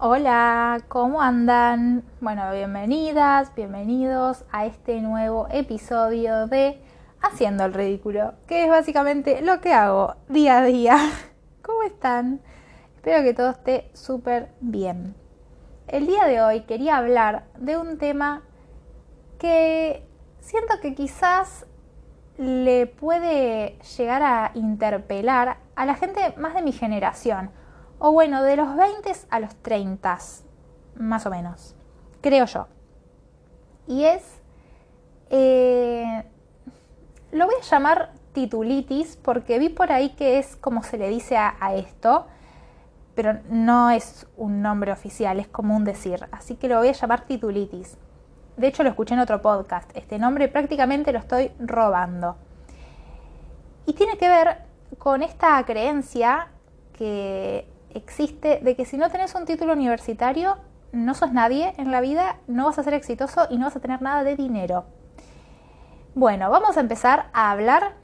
Hola, ¿cómo andan? Bueno, bienvenidas, bienvenidos a este nuevo episodio de Haciendo el Ridículo, que es básicamente lo que hago día a día. ¿Cómo están? Espero que todo esté súper bien. El día de hoy quería hablar de un tema que siento que quizás le puede llegar a interpelar a la gente más de mi generación o bueno, de los 20 a los 30, más o menos, creo yo. Y es, eh, lo voy a llamar titulitis porque vi por ahí que es como se le dice a, a esto, pero no es un nombre oficial, es como un decir, así que lo voy a llamar titulitis. De hecho lo escuché en otro podcast, este nombre prácticamente lo estoy robando. Y tiene que ver con esta creencia que existe de que si no tenés un título universitario, no sos nadie en la vida, no vas a ser exitoso y no vas a tener nada de dinero. Bueno, vamos a empezar a hablar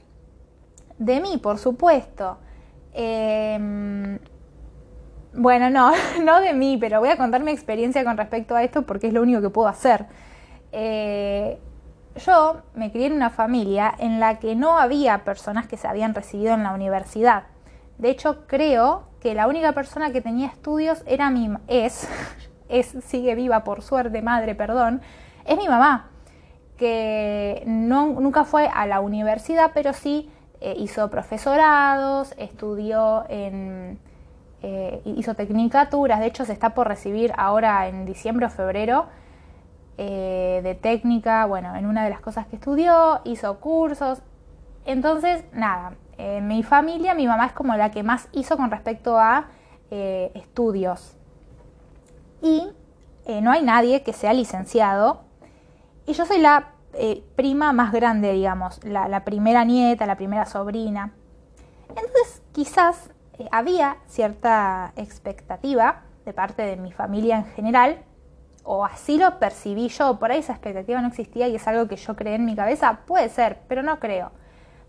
de mí, por supuesto. Em, bueno, no, no de mí, pero voy a contar mi experiencia con respecto a esto porque es lo único que puedo hacer. Eh, yo me crié en una familia en la que no había personas que se habían recibido en la universidad. De hecho, creo que la única persona que tenía estudios era mi es es sigue viva por suerte, madre, perdón, es mi mamá, que no, nunca fue a la universidad, pero sí eh, hizo profesorados, estudió en eh, hizo tecnicaturas, de hecho se está por recibir ahora en diciembre o febrero eh, de técnica, bueno, en una de las cosas que estudió, hizo cursos, entonces, nada, en mi familia mi mamá es como la que más hizo con respecto a eh, estudios. Y eh, no hay nadie que sea licenciado. Y yo soy la eh, prima más grande, digamos, la, primera nieta, la primera sobrina. Entonces quizás había cierta expectativa de parte de mi familia en general, o así lo percibí yo, por ahí esa expectativa no existía y es algo que yo creé en mi cabeza, puede ser, pero no creo.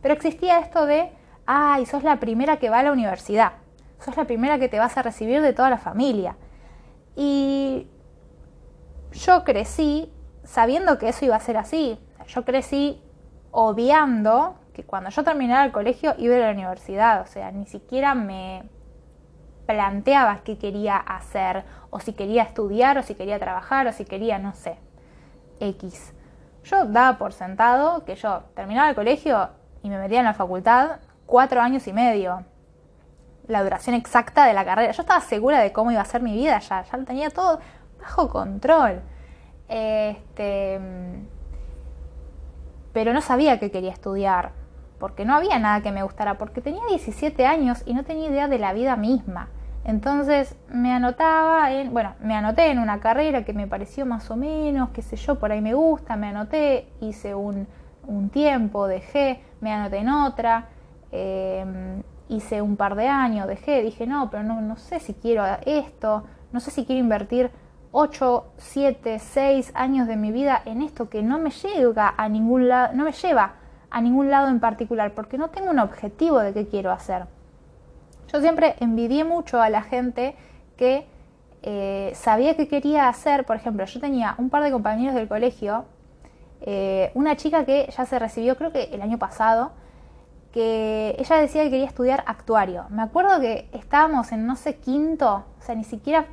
Pero existía esto de, ay, sos la primera que va a la universidad, sos la primera que te vas a recibir de toda la familia. Y yo crecí sabiendo que eso iba a ser así. Yo crecí obviando que cuando yo terminara el colegio iba a, la universidad, o sea, ni siquiera me planteaba qué quería hacer, o si quería estudiar, o si quería trabajar, o si quería, no sé, X. Yo daba por sentado que yo terminaba el colegio y me metía en la facultad cuatro años y medio. La duración exacta de la carrera. Yo estaba segura de cómo iba a ser mi vida ya, ya lo tenía todo bajo control. Este, pero no sabía que quería estudiar, porque no había nada que me gustara, porque tenía 17 años y no tenía idea de la vida misma. Entonces me anotaba en, bueno, me anoté en una carrera que me pareció más o menos, qué sé yo, por ahí me gusta, me anoté, hice un, un tiempo, dejé, me anoté en otra, eh, hice un par de años, dejé, dije, no, pero no, no sé si quiero esto, no sé si quiero invertir 8, 7, 6 años de mi vida en esto que no me llega a ningún lado, no me lleva a ningún lado en particular, porque no tengo un objetivo de qué quiero hacer. Yo siempre envidié mucho a la gente que eh, sabía que quería hacer, por ejemplo, yo tenía un par de compañeros del colegio eh, una chica que ya se recibió, creo que el año pasado, que ella decía que quería estudiar actuario. Me acuerdo que estábamos en no sé quinto, o sea, ni siquiera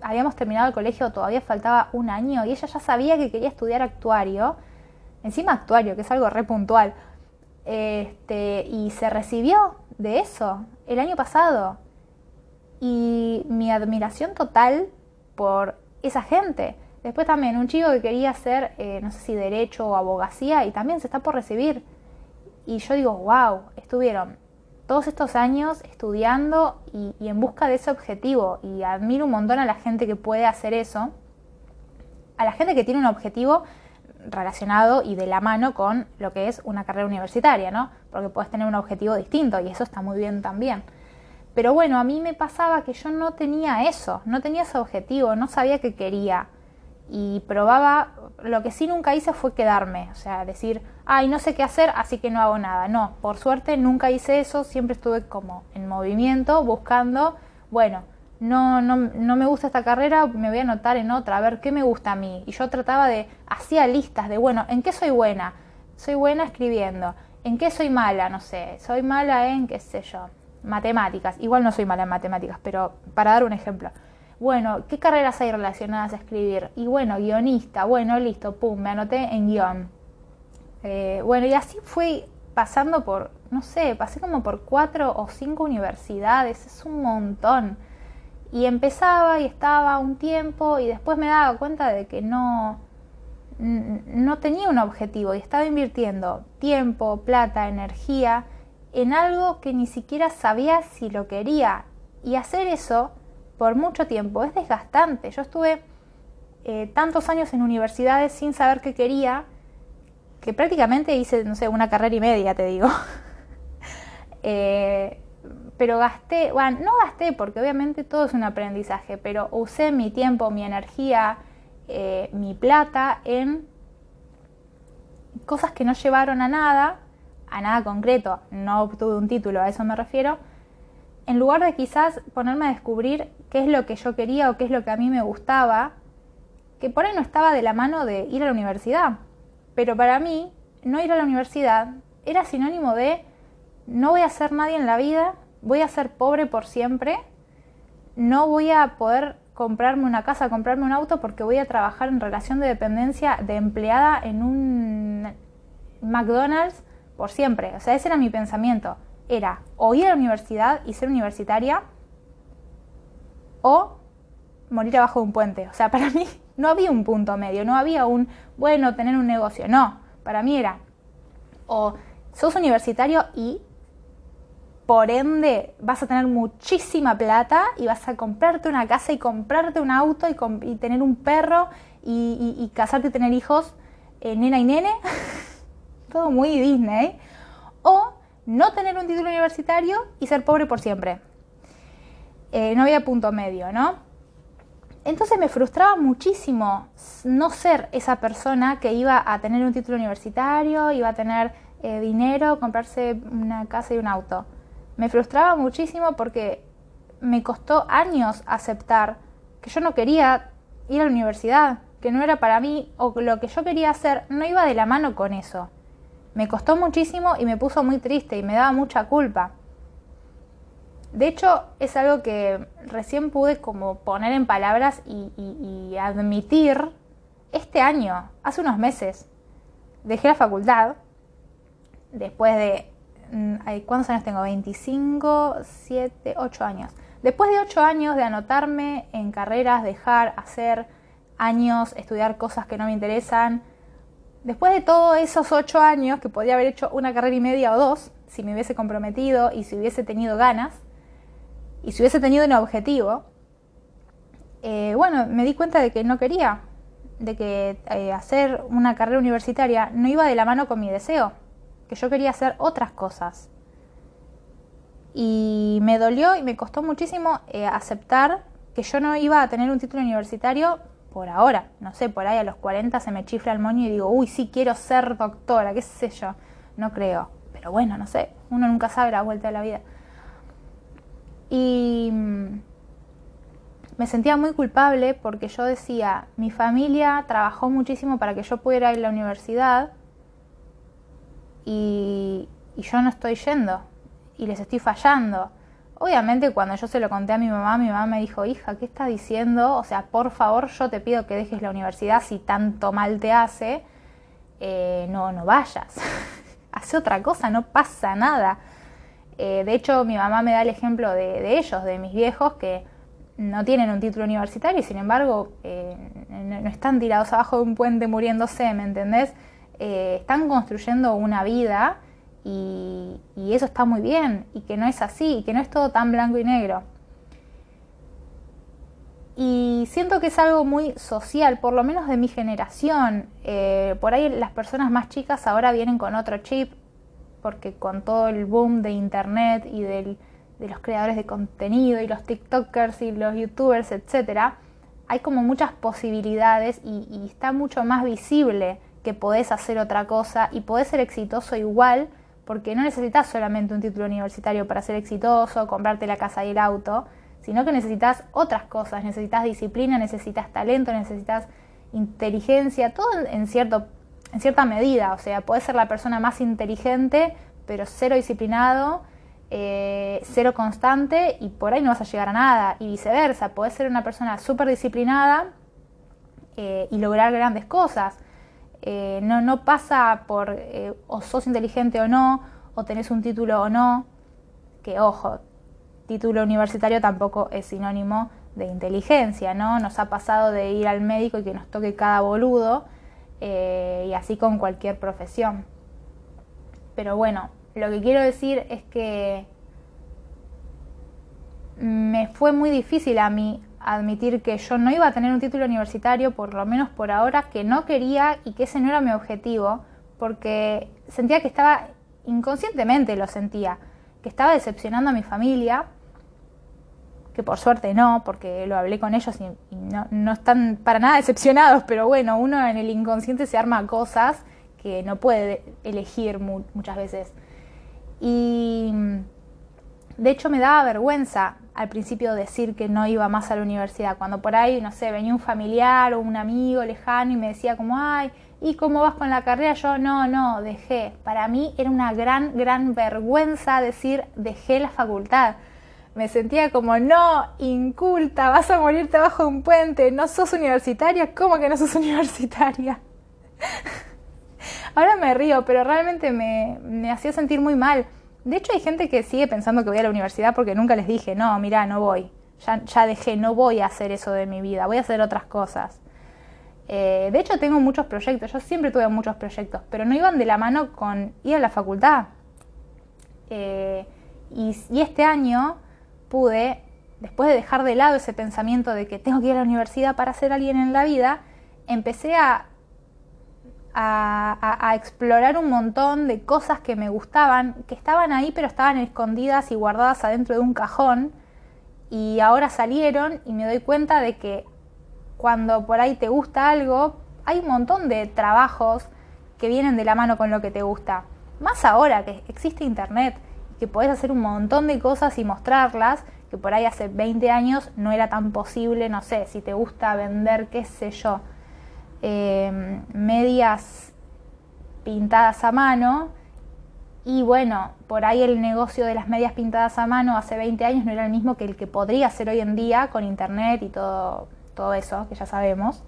habíamos terminado el colegio, todavía faltaba un año, y ella ya sabía que quería estudiar actuario, encima actuario, que es algo re puntual, este, y se recibió de eso el año pasado. Y mi admiración total por esa gente. Después también un chico que quería hacer, eh, no sé si derecho o abogacía y también se está por recibir. Y yo digo, wow, estuvieron todos estos años estudiando y, y, en busca de ese objetivo. Y admiro un montón a la gente que puede hacer eso. A la gente que tiene un objetivo relacionado y de la mano con lo que es una carrera universitaria, ¿no? Porque puedes tener un objetivo distinto y eso está muy bien también. Pero bueno, a mí me pasaba que yo no tenía eso, no tenía ese objetivo, no sabía qué quería y probaba, lo que sí nunca hice fue quedarme, o sea, decir, ay, no sé qué hacer, así que no hago nada. No, por suerte nunca hice eso, siempre estuve como en movimiento, buscando, bueno, no, no, no me gusta esta carrera, me voy a anotar en otra, a ver qué me gusta a mí. Y yo trataba de, hacía listas de, bueno, ¿en qué soy buena? Soy buena escribiendo. ¿En qué soy mala? No sé, soy mala en, qué sé yo, matemáticas. Igual no soy mala en matemáticas, pero para dar un ejemplo. Bueno, ¿qué carreras hay relacionadas a escribir? Y bueno, guionista, bueno, listo, pum, me anoté en guion. Eh, bueno, y así fui pasando por, no sé, pasé como por cuatro o cinco universidades, es un montón. Y empezaba y estaba un tiempo y después me daba cuenta de que no, no tenía un objetivo y estaba invirtiendo tiempo, plata, energía en algo que ni siquiera sabía si lo quería. Y hacer eso por mucho tiempo es desgastante. Yo estuve eh, tantos años en universidades sin saber qué quería, que prácticamente hice, no sé, una carrera y media, te digo. eh, pero gasté, bueno, no gasté porque obviamente todo es un aprendizaje, pero usé mi tiempo, mi energía, eh, mi plata en cosas que no llevaron a nada, a nada concreto, no obtuve un título, a eso me refiero, en lugar de quizás ponerme a descubrir qué es lo que yo quería o qué es lo que a mí me gustaba, que por ahí no estaba de la mano de ir a la universidad. Pero para mí, no ir a la universidad era sinónimo de no voy a ser nadie en la vida voy a ser pobre por siempre, no voy a poder comprarme una casa, comprarme un auto porque voy a trabajar en relación de dependencia de empleada en un McDonald's por siempre. O sea, ese era mi pensamiento. Era o ir a la universidad y ser universitaria o morir abajo de un puente. O sea, para mí no había un punto medio, no había un, bueno, tener un negocio. No, para mí era o sos universitario y por ende, vas a tener muchísima plata y vas a comprarte una casa y comprarte un auto y, tener un perro y, casarte y tener hijos, eh, nena y nene. Todo muy Disney. O no tener un título universitario y ser pobre por siempre. Eh, no había punto medio, ¿no? Entonces me frustraba muchísimo no ser esa persona que iba a tener un título universitario, iba a tener eh, dinero, comprarse una casa y un auto me frustraba muchísimo porque me costó años aceptar que yo no quería ir a la universidad, que no era para mí o lo que yo quería hacer no iba de la mano con eso. Me costó muchísimo y me puso muy triste y me daba mucha culpa. De hecho, es algo que recién pude como poner en palabras y, y admitir este año, hace unos meses. Dejé la facultad después de Mm, ¿cuántos años tengo? 25, 7, 8 años. Después de 8 años de anotarme en carreras, dejar, hacer años, estudiar cosas que no me interesan, después de todos esos 8 años, que podría haber hecho una carrera y media o dos, si me hubiese comprometido y si hubiese tenido ganas, y si hubiese tenido un objetivo, eh, bueno, me di cuenta de que no quería, de que eh, hacer una carrera universitaria no iba de la mano con mi deseo que yo quería hacer otras cosas. Y me dolió y me costó muchísimo eh, aceptar que yo no iba a tener un título universitario por ahora. No sé, por ahí a los 40 se me chifla el moño y digo, uy, sí quiero ser doctora, qué sé yo. No creo. Pero bueno, no sé, uno nunca sabe la vuelta de la vida. Y mm, me sentía muy culpable porque yo decía, mi familia trabajó muchísimo para que yo pudiera ir a la universidad y, yo no estoy yendo y les estoy fallando. Obviamente cuando yo se lo conté a mi mamá, mi mamá me dijo, hija, ¿qué estás diciendo? O sea, por favor, yo te pido que dejes la universidad si tanto mal te hace. Eh, no, no vayas. Hace otra cosa, no pasa nada. Eh, de hecho, mi mamá me da el ejemplo de, ellos, de mis viejos, que no tienen un título universitario y sin embargo eh, no están tirados abajo de un puente muriéndose, ¿me entendés? Eh, están construyendo una vida y, eso está muy bien y que no es así y que no es todo tan blanco y negro. Y siento que es algo muy social, por lo menos de mi generación. Por ahí las personas más chicas ahora vienen con otro chip, porque con todo el boom de internet y de los creadores de contenido y los TikTokers y los YouTubers, etcétera, hay como muchas posibilidades y, y está mucho más visible que podés hacer otra cosa y podés ser exitoso igual porque no necesitas solamente un título universitario para ser exitoso, comprarte la casa y el auto, sino que necesitas otras cosas, necesitas disciplina, necesitas talento, necesitas inteligencia, todo en, cierto, en cierta medida, o sea, puedes ser la persona más inteligente, pero cero disciplinado, eh, cero constante y por ahí no vas a llegar a nada, y viceversa, puedes ser una persona súper disciplinada eh, y lograr grandes cosas. Eh, no, no pasa por o sos inteligente o no, o tenés un título o no, que ojo, título universitario tampoco es sinónimo de inteligencia, ¿no? Nos ha pasado de ir al médico y que nos toque cada boludo, y así con cualquier profesión. Pero bueno, lo que quiero decir es que me fue muy difícil a mí admitir que yo no iba a tener un título universitario, por lo menos por ahora, que no quería y que ese no era mi objetivo, porque sentía que estaba, inconscientemente lo sentía, que estaba decepcionando a mi familia, que por suerte no, porque lo hablé con ellos y, no, no, están para nada decepcionados, pero bueno, uno en el inconsciente se arma cosas que no puede elegir muchas veces. Y de hecho me daba vergüenza al principio decir que no iba más a la universidad, cuando por ahí, no sé, venía un familiar o un amigo lejano y me decía como, ay, ¿y cómo vas con la carrera? Yo no, no, dejé. Para mí era una gran, gran vergüenza decir dejé la facultad. Me sentía como, no, inculta, vas a morirte bajo un puente, no sos universitaria, ¿cómo que no sos universitaria? Ahora me río, pero realmente me, me hacía sentir muy mal. De hecho, hay gente que sigue pensando que voy a la universidad porque nunca les dije, no, mira, no voy. Ya, ya dejé, no voy a hacer eso de mi vida, voy a hacer otras cosas. Eh, de hecho, tengo muchos proyectos, yo siempre tuve muchos proyectos, pero no iban de la mano con ir a la facultad. Eh, y, y este año pude, después de dejar de lado ese pensamiento de que tengo que ir a la universidad para ser alguien en la vida, empecé a a, explorar un montón de cosas que me gustaban, que estaban ahí pero estaban escondidas y guardadas adentro de un cajón y ahora salieron y me doy cuenta de que cuando por ahí te gusta algo, hay un montón de trabajos que vienen de la mano con lo que te gusta. Más ahora que existe internet, que podés hacer un montón de cosas y mostrarlas, que por ahí hace 20 años no era tan posible, no sé, si te gusta vender, qué sé yo, Em, medias pintadas a mano. Y bueno, por ahí el negocio de las medias pintadas a mano hace 20 años no era el mismo que el que podría ser hoy en día con internet y todo, todo eso que ya sabemos.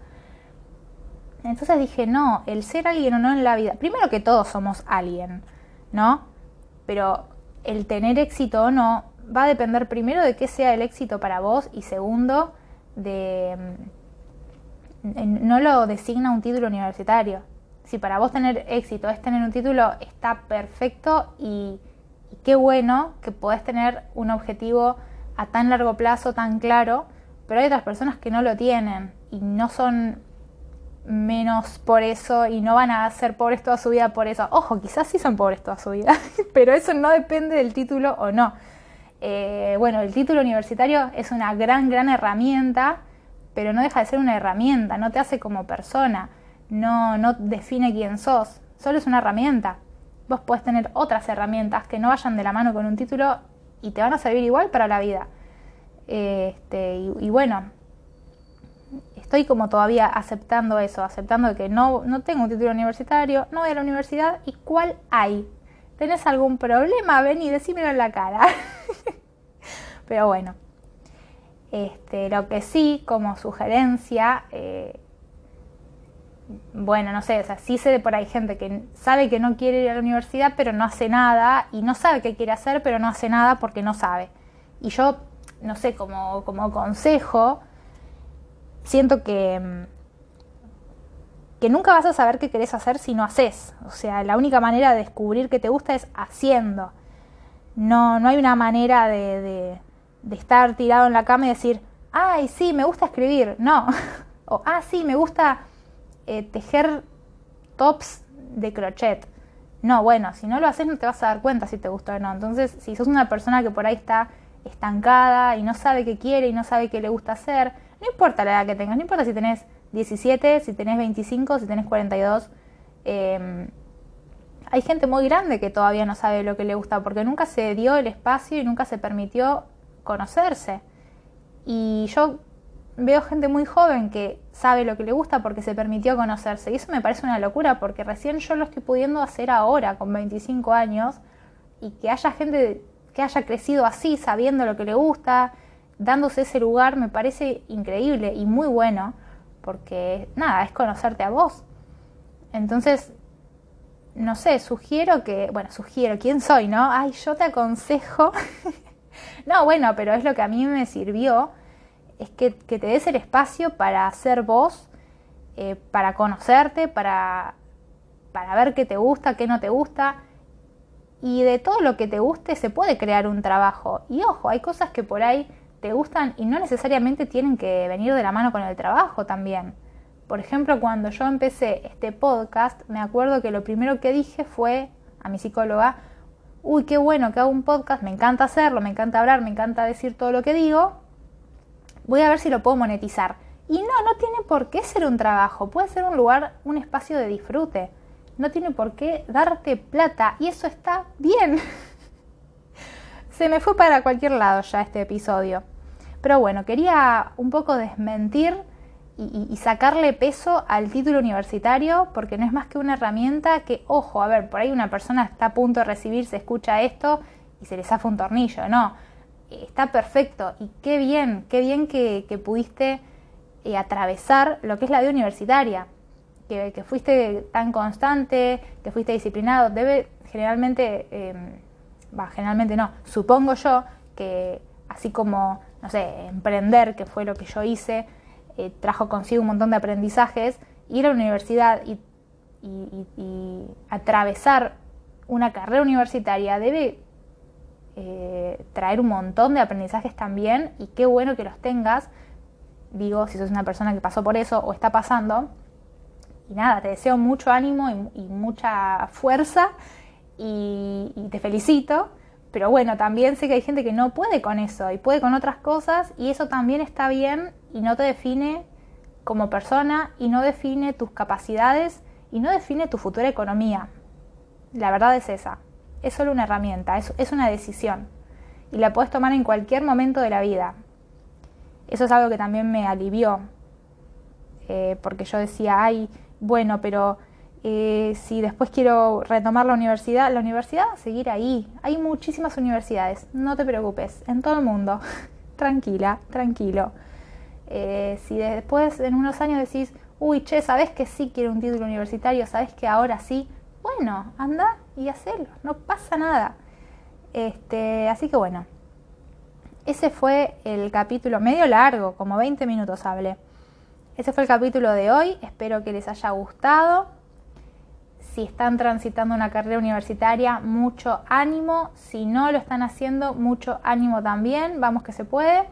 Entonces dije, no, el ser alguien o no en la vida, primero que todos somos alguien, ¿no? Pero el tener éxito o no va a depender primero de qué sea el éxito para vos y segundo de no lo designa un título universitario. Si para vos tener éxito es tener un título, está perfecto y, qué bueno que podés tener un objetivo a tan largo plazo, tan claro, pero hay otras personas que no lo tienen y no son menos por eso y no van a ser pobres toda su vida por eso. Ojo, quizás sí son pobres toda su vida, pero eso no depende del título o no. Eh, bueno, el título universitario es una gran, gran herramienta pero no deja de ser una herramienta, no te hace como persona, no, no define quién sos, solo es una herramienta. Vos podés tener otras herramientas que no vayan de la mano con un título y te van a servir igual para la vida. Este, y, bueno, estoy como todavía aceptando eso, aceptando que no, no tengo un título universitario, no voy a la universidad y cuál hay. ¿Tenés algún problema? Ven y decímelo en la cara. Pero bueno, este, lo que sí, como sugerencia, eh, bueno, no sé, o sea, sí sé de por ahí gente que sabe que no quiere ir a la universidad, pero no hace nada, y no sabe qué quiere hacer, pero no hace nada porque no sabe. Y yo, no sé, como, como consejo, siento que, mm, que nunca vas a saber qué querés hacer si no haces. O sea, la única manera de descubrir qué te gusta es haciendo. No, no hay una manera de de estar tirado en la cama y decir, ay, sí, me gusta escribir. No. o, ah, sí, me gusta eh, tejer tops de crochet. No, bueno, si no lo haces no te vas a dar cuenta si te gusta o no. Entonces, si sos una persona que por ahí está estancada y no sabe qué quiere y no sabe qué le gusta hacer, no importa la edad que tengas, no importa si tenés 17, si tenés 25, si tenés 42. Em, hay gente muy grande que todavía no sabe lo que le gusta porque nunca se dio el espacio y nunca se permitió conocerse. Y yo veo gente muy joven que sabe lo que le gusta porque se permitió conocerse. Y eso me parece una locura porque recién yo lo estoy pudiendo hacer ahora con 25 años y que haya gente que haya crecido así, sabiendo lo que le gusta, dándose ese lugar, me parece increíble y muy bueno porque nada, es conocerte a vos. Entonces, no sé, sugiero que, bueno, sugiero, ¿quién soy, no? Ay, yo te aconsejo. no, bueno, pero es lo que a mí me sirvió es que, te des el espacio para ser vos, eh, para conocerte, para, para ver qué te gusta, qué no te gusta. Y de todo lo que te guste se puede crear un trabajo. Y ojo, hay cosas que por ahí te gustan y no necesariamente tienen que venir de la mano con el trabajo también. Por ejemplo, cuando yo empecé este podcast, me acuerdo que lo primero que dije fue a mi psicóloga, uy, qué bueno que hago un podcast, me encanta hacerlo, me encanta hablar, me encanta decir todo lo que digo, voy a ver si lo puedo monetizar. Y no, no tiene por qué ser un trabajo, puede ser un lugar, un espacio de disfrute. No tiene por qué darte plata y eso está bien. Se me fue para cualquier lado ya este episodio. Pero bueno, quería un poco desmentir y, y, sacarle peso al título universitario porque no es más que una herramienta que, ojo, a ver, por ahí una persona está a punto de recibir, se escucha esto y se le zafa un tornillo. No, está perfecto y qué bien, qué bien que, pudiste eh, atravesar lo que es la vida universitaria, que, fuiste tan constante, que fuiste disciplinado. Debe generalmente, em, va, generalmente no, supongo yo que así como, no sé, emprender, que fue lo que yo hice, eh, trajo consigo un montón de aprendizajes, ir a la universidad y atravesar una carrera universitaria debe eh, traer un montón de aprendizajes también y qué bueno que los tengas. Digo, si sos una persona que pasó por eso o está pasando. Y nada, te deseo mucho ánimo y, mucha fuerza y, te felicito. Pero bueno, también sé que hay gente que no puede con eso y puede con otras cosas y eso también está bien y no te define como persona y no define tus capacidades y no define tu futura economía. La verdad es esa es solo una herramienta, es, una decisión y la puedes tomar en cualquier momento de la vida. Eso es algo que también me alivió, eh, porque yo decía, ay, bueno, pero eh, si después quiero retomar la universidad, la universidad va a seguir ahí. Hay muchísimas universidades, no te preocupes, en todo el mundo. Tranquila, tranquilo. Eh, si después en unos años decís, uy, che, sabes que sí quiero un título universitario, sabes que ahora sí, bueno, anda y hacelo, no pasa nada. Este, así que bueno, ese fue el capítulo medio largo, como 20 minutos hablé. Ese fue el capítulo de hoy, espero que les haya gustado. Si están transitando una carrera universitaria, mucho ánimo. Si no lo están haciendo, mucho ánimo también. Vamos que se puede.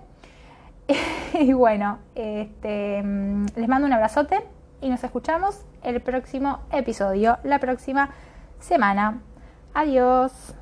y bueno, este, mm, les mando un abrazote y nos escuchamos el próximo episodio, la próxima semana. Adiós.